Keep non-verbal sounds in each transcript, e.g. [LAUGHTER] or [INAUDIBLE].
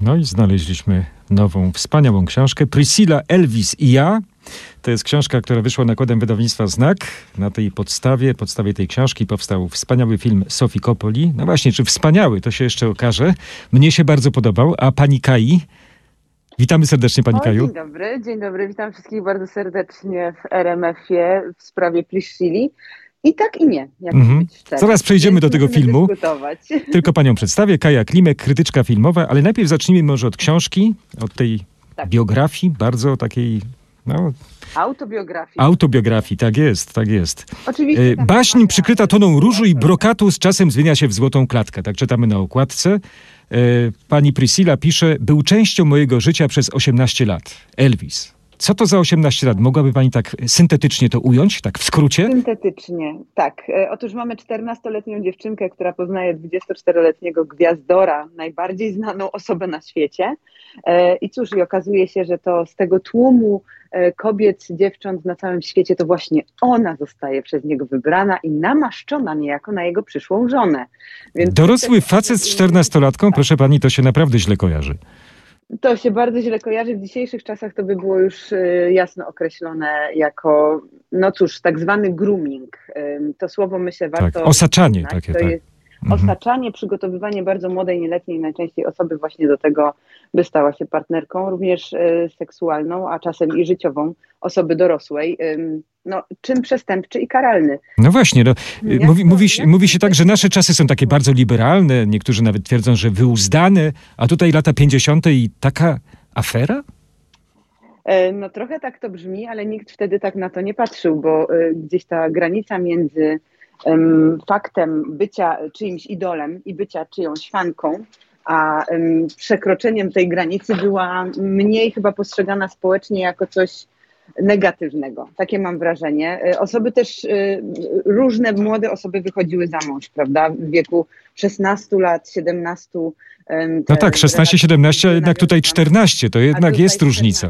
No i znaleźliśmy nową, wspaniałą książkę. Priscilla, Elvis i ja. To jest książka, która wyszła nakładem wydawnictwa Znak. Na tej podstawie, podstawie tej książki powstał wspaniały film Sofii Coppoli. No właśnie, czy wspaniały, to się jeszcze okaże. Mnie się bardzo podobał. A pani Kai? Witamy serdecznie pani o, Kaju. Dzień dobry, dzień dobry. Witam wszystkich bardzo serdecznie w RMF-ie w sprawie Pliszili. I tak i nie. Jak Mhm. Zaraz przejdziemy do tego filmu. Dyskutować. [LAUGHS] Tylko panią przedstawię. Kaja Klimek, krytyczka filmowa, ale najpierw zacznijmy może od książki, od tej Tak. biografii, bardzo takiej, no, Autobiografii. autobiografii. Tak jest, tak jest. Oczywiście. E, Baśń przykryta toną różu i brokatu z czasem zmienia się w złotą klatkę. Tak czytamy na okładce. E, Pani Priscilla pisze, był częścią mojego życia przez 18 lat. Elvis. Co to za 18 lat? Mogłaby pani tak syntetycznie to ująć, tak w skrócie? Syntetycznie, tak. E, Otóż mamy 14-letnią dziewczynkę, która poznaje 24-letniego gwiazdora, najbardziej znaną osobę na świecie. E, I cóż, i okazuje się, że to z tego tłumu e, kobiet, dziewcząt na całym świecie, to właśnie ona zostaje przez niego wybrana i namaszczona niejako na jego przyszłą żonę. Więc Dorosły facet z 14-latką, proszę pani, to się naprawdę źle kojarzy. To się bardzo źle kojarzy. W dzisiejszych czasach to by było już y, jasno określone jako, no cóż, tak zwany grooming. To słowo myślę warto. Tak, osaczanie znać. takie, To tak. jest. Osaczanie, przygotowywanie bardzo młodej, nieletniej najczęściej osoby właśnie do tego, by stała się partnerką, również y, seksualną, a czasem i życiową osoby dorosłej. No, czyn przestępczy i karalny. No właśnie, no, Jak mówi, to- mówi, się, mówi się tak, że nasze czasy są takie bardzo liberalne, niektórzy nawet twierdzą, że wyuzdane, a tutaj lata 50. i taka afera? E, No trochę tak to brzmi, ale nikt wtedy tak na to nie patrzył, bo e, gdzieś ta granica między faktem bycia czyimś idolem i bycia czyjąś fanką, a em, przekroczeniem tej granicy była mniej chyba postrzegana społecznie jako coś negatywnego. Takie mam wrażenie. E, Osoby też, e, różne młode osoby wychodziły za mąż, prawda? W wieku 16 lat, 17. em, No tak, 16-17, a relacje jednak tutaj nawiązane. 14, to jednak jest różnica.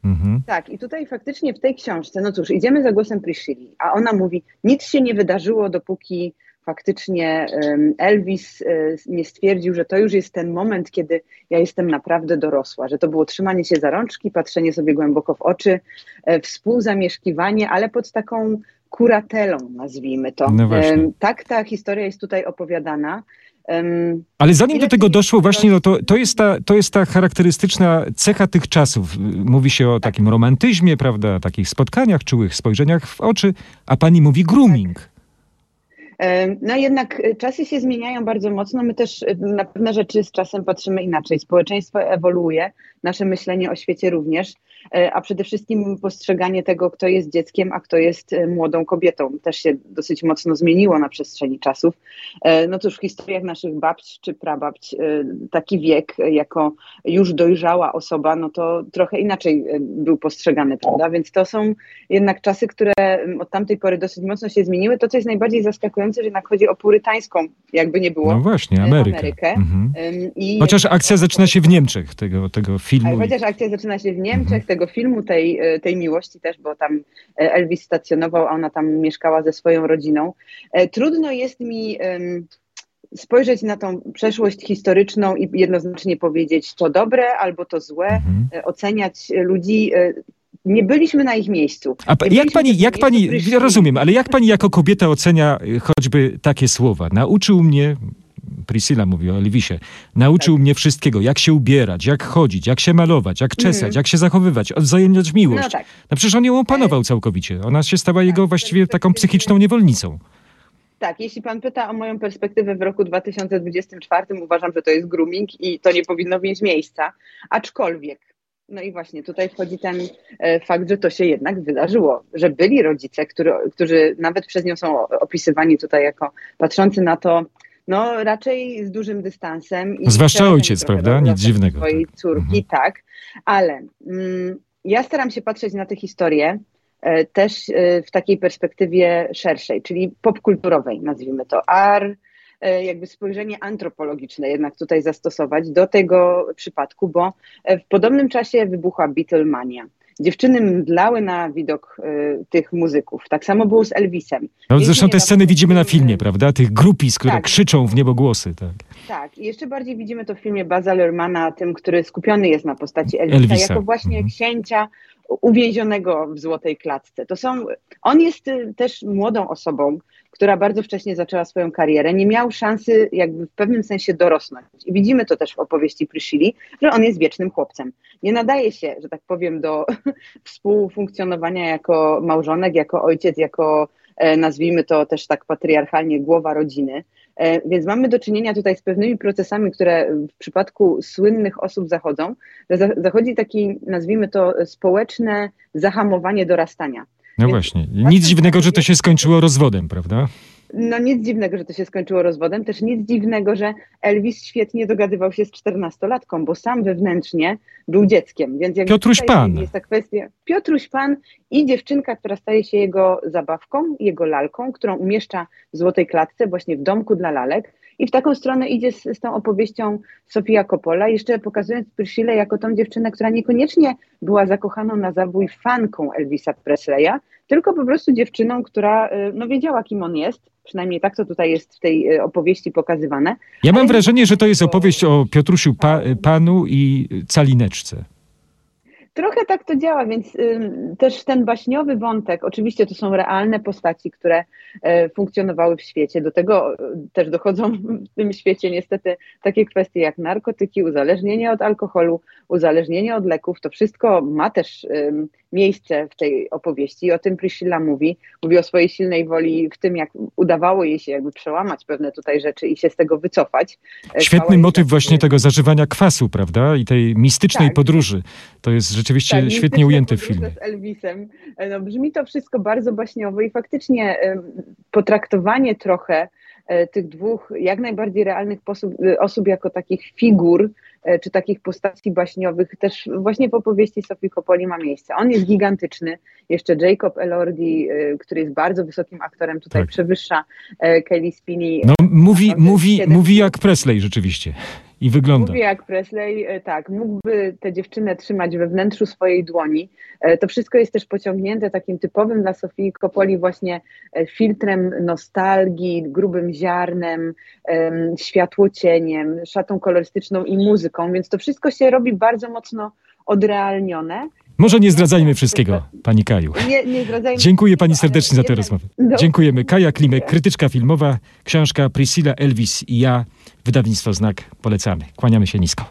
14. Mhm. Tak, i tutaj faktycznie w tej książce, no cóż, idziemy za głosem Priscilli, a ona mówi, nic się nie wydarzyło, dopóki faktycznie Elvis e, nie stwierdził, że to już jest ten moment, kiedy ja jestem naprawdę dorosła, że to było trzymanie się za rączki, patrzenie sobie głęboko w oczy, e, współzamieszkiwanie, ale pod taką kuratelą, nazwijmy to. No Tak ta historia jest tutaj opowiadana. Ale zanim do tego doszło, właśnie no to, to, jest ta, to jest ta charakterystyczna cecha tych czasów. Mówi się o takim romantyzmie, prawda, takich spotkaniach, czułych spojrzeniach w oczy, a pani mówi grooming. Em, No jednak e, czasy się zmieniają bardzo mocno. My też e, na pewne rzeczy z czasem patrzymy inaczej. Społeczeństwo ewoluuje, nasze myślenie o świecie również, a przede wszystkim postrzeganie tego, kto jest dzieckiem, a kto jest e, młodą kobietą, też się dosyć mocno zmieniło na przestrzeni czasów. E, No cóż, w historiach naszych babć czy prababć e, taki wiek e, jako już dojrzała osoba, no to trochę inaczej e, był postrzegany, prawda? Więc to są jednak czasy, które od tamtej pory dosyć mocno się zmieniły. To, co jest najbardziej zaskakujące, że jednak chodzi o purytańską, jakby nie było, No właśnie, e, Amerykę. Amerykę. Mhm. I Chociaż akcja zaczyna się w Niemczech, tego, tego ale filmu. chociaż akcja zaczyna się w Niemczech, Mhm. Tego filmu, tej, e, tej miłości też, bo tam e, Elvis stacjonował, a ona tam mieszkała ze swoją rodziną. E, Trudno jest mi spojrzeć na tą przeszłość historyczną i jednoznacznie powiedzieć to dobre albo to złe, Mhm. oceniać ludzi. Nie byliśmy na ich miejscu. A pa- jak pani, jak pani, ja rozumiem, ale jak pani jako kobieta ocenia choćby takie słowa? Nauczył mnie, Priscilla mówi o Elvisie, nauczył Tak. mnie wszystkiego, jak się ubierać, jak chodzić, jak się malować, jak czesać, Mhm. jak się zachowywać, odwzajemniać miłość. No tak. No przecież on ją opanował całkowicie. Ona się stała jego właściwie taką psychiczną niewolnicą. Tak, jeśli pan pyta o moją perspektywę w roku 2024, uważam, że to jest grooming i to nie powinno mieć miejsca. Aczkolwiek, no i właśnie tutaj wchodzi ten e, fakt, że to się jednak wydarzyło, że byli rodzice, który, którzy nawet przez nią są opisywani tutaj jako patrzący na to, no raczej z dużym dystansem. I Zwłaszcza ojciec, prawda? Nic dziwnego. Swojej córki, Mhm. tak, ale mm, ja staram się patrzeć na tę historię e, też e, w takiej perspektywie szerszej, czyli popkulturowej, nazwijmy to. Ar, e, jakby spojrzenie antropologiczne jednak tutaj zastosować do tego przypadku, bo e, w podobnym czasie wybuchła Beatlemania. Dziewczyny mdlały na widok y, tych muzyków. Tak samo było z Elvisem. No, zresztą te sceny widzimy na film, filmie, prawda? Tych grupis, które Tak. krzyczą w niebogłosy. Tak. Tak, i jeszcze bardziej widzimy to w filmie Baza Lermana, tym, który skupiony jest na postaci Elvisa, Elvisa. jako właśnie Mhm. księcia uwięzionego w złotej klatce. To są, on jest y, też młodą osobą, która bardzo wcześnie zaczęła swoją karierę, nie miał szansy jakby w pewnym sensie dorosnąć. I widzimy to też w opowieści Priscilli, że on jest wiecznym chłopcem. Nie nadaje się, że tak powiem, do [LAUGHS] współfunkcjonowania jako małżonek, jako ojciec, jako e, nazwijmy to też tak patriarchalnie głowa rodziny. E, Więc mamy do czynienia tutaj z pewnymi procesami, które w przypadku słynnych osób zachodzą, zachodzi taki, nazwijmy to, społeczne zahamowanie dorastania. No Więc właśnie. Nic dziwnego, że to się skończyło rozwodem, prawda? No nic dziwnego, że to się skończyło rozwodem, też nic dziwnego, że Elvis świetnie dogadywał się z czternastolatką, bo sam wewnętrznie był dzieckiem. Więc jak Piotruś tutaj Pan. Jest ta kwestia. Piotruś Pan i dziewczynka, która staje się jego zabawką, jego lalką, którą umieszcza w złotej klatce, właśnie w domku dla lalek. I w taką stronę idzie z, z tą opowieścią Sofia Coppola, jeszcze pokazując Priscillę jako tą dziewczynę, która niekoniecznie była zakochaną na zabój fanką Elvisa Presleya, tylko po prostu dziewczyną, która y, no, wiedziała, kim on jest. Przynajmniej tak to tutaj jest w tej y, opowieści pokazywane. Ja mam wrażenie, że to jest opowieść o Piotrusiu pa, Panu i Calineczce. Trochę tak to działa, więc też ten baśniowy wątek, oczywiście to są realne postaci, które e, funkcjonowały w świecie. Do tego e, też dochodzą [LAUGHS] w tym świecie niestety takie kwestie jak narkotyki, uzależnienie od alkoholu, uzależnienie od leków. To wszystko ma też miejsce w tej opowieści i o tym Priscilla mówi. Mówi o swojej silnej woli w tym, jak udawało jej się jakby przełamać pewne tutaj rzeczy i się z tego wycofać. E, chwała Świetny motyw za- właśnie tego zażywania kwasu, prawda? I tej mistycznej Tak. podróży. To jest rzeczywiście Tak, świetnie ujęte w filmie. Z Elvisem. E, No, brzmi to wszystko bardzo baśniowo i faktycznie em, potraktowanie trochę e, tych dwóch jak najbardziej realnych posób, e, osób jako takich figur, e, czy takich postaci baśniowych też właśnie w opowieści Sofii Coppoli ma miejsce. On jest gigantyczny. Jeszcze Jacob Elordi, e, który jest bardzo wysokim aktorem, tutaj Tak. przewyższa e, Kelly Spinney. No, mówi, mówi, mówi jak Presley rzeczywiście. I wygląda. Mówi jak Presley, e, tak, mógłby tę dziewczynę trzymać we wnętrzu swojej dłoni. E, To wszystko jest też pociągnięte takim typowym dla Sofii Coppoli właśnie e, filtrem nostalgii, grubym ziarnem, em, światłocieniem, szatą kolorystyczną i muzyką, więc to wszystko się robi bardzo mocno odrealnione. Może nie zdradzajmy wszystkiego, pani Kaju. Nie, nie zdradzajmy Dziękuję pani serdecznie za tę rozmowę. No, Dziękujemy. Kaja Klimek, krytyczka filmowa, książka Priscilla Elvis i ja, wydawnictwo Znak. Polecamy. Kłaniamy się nisko.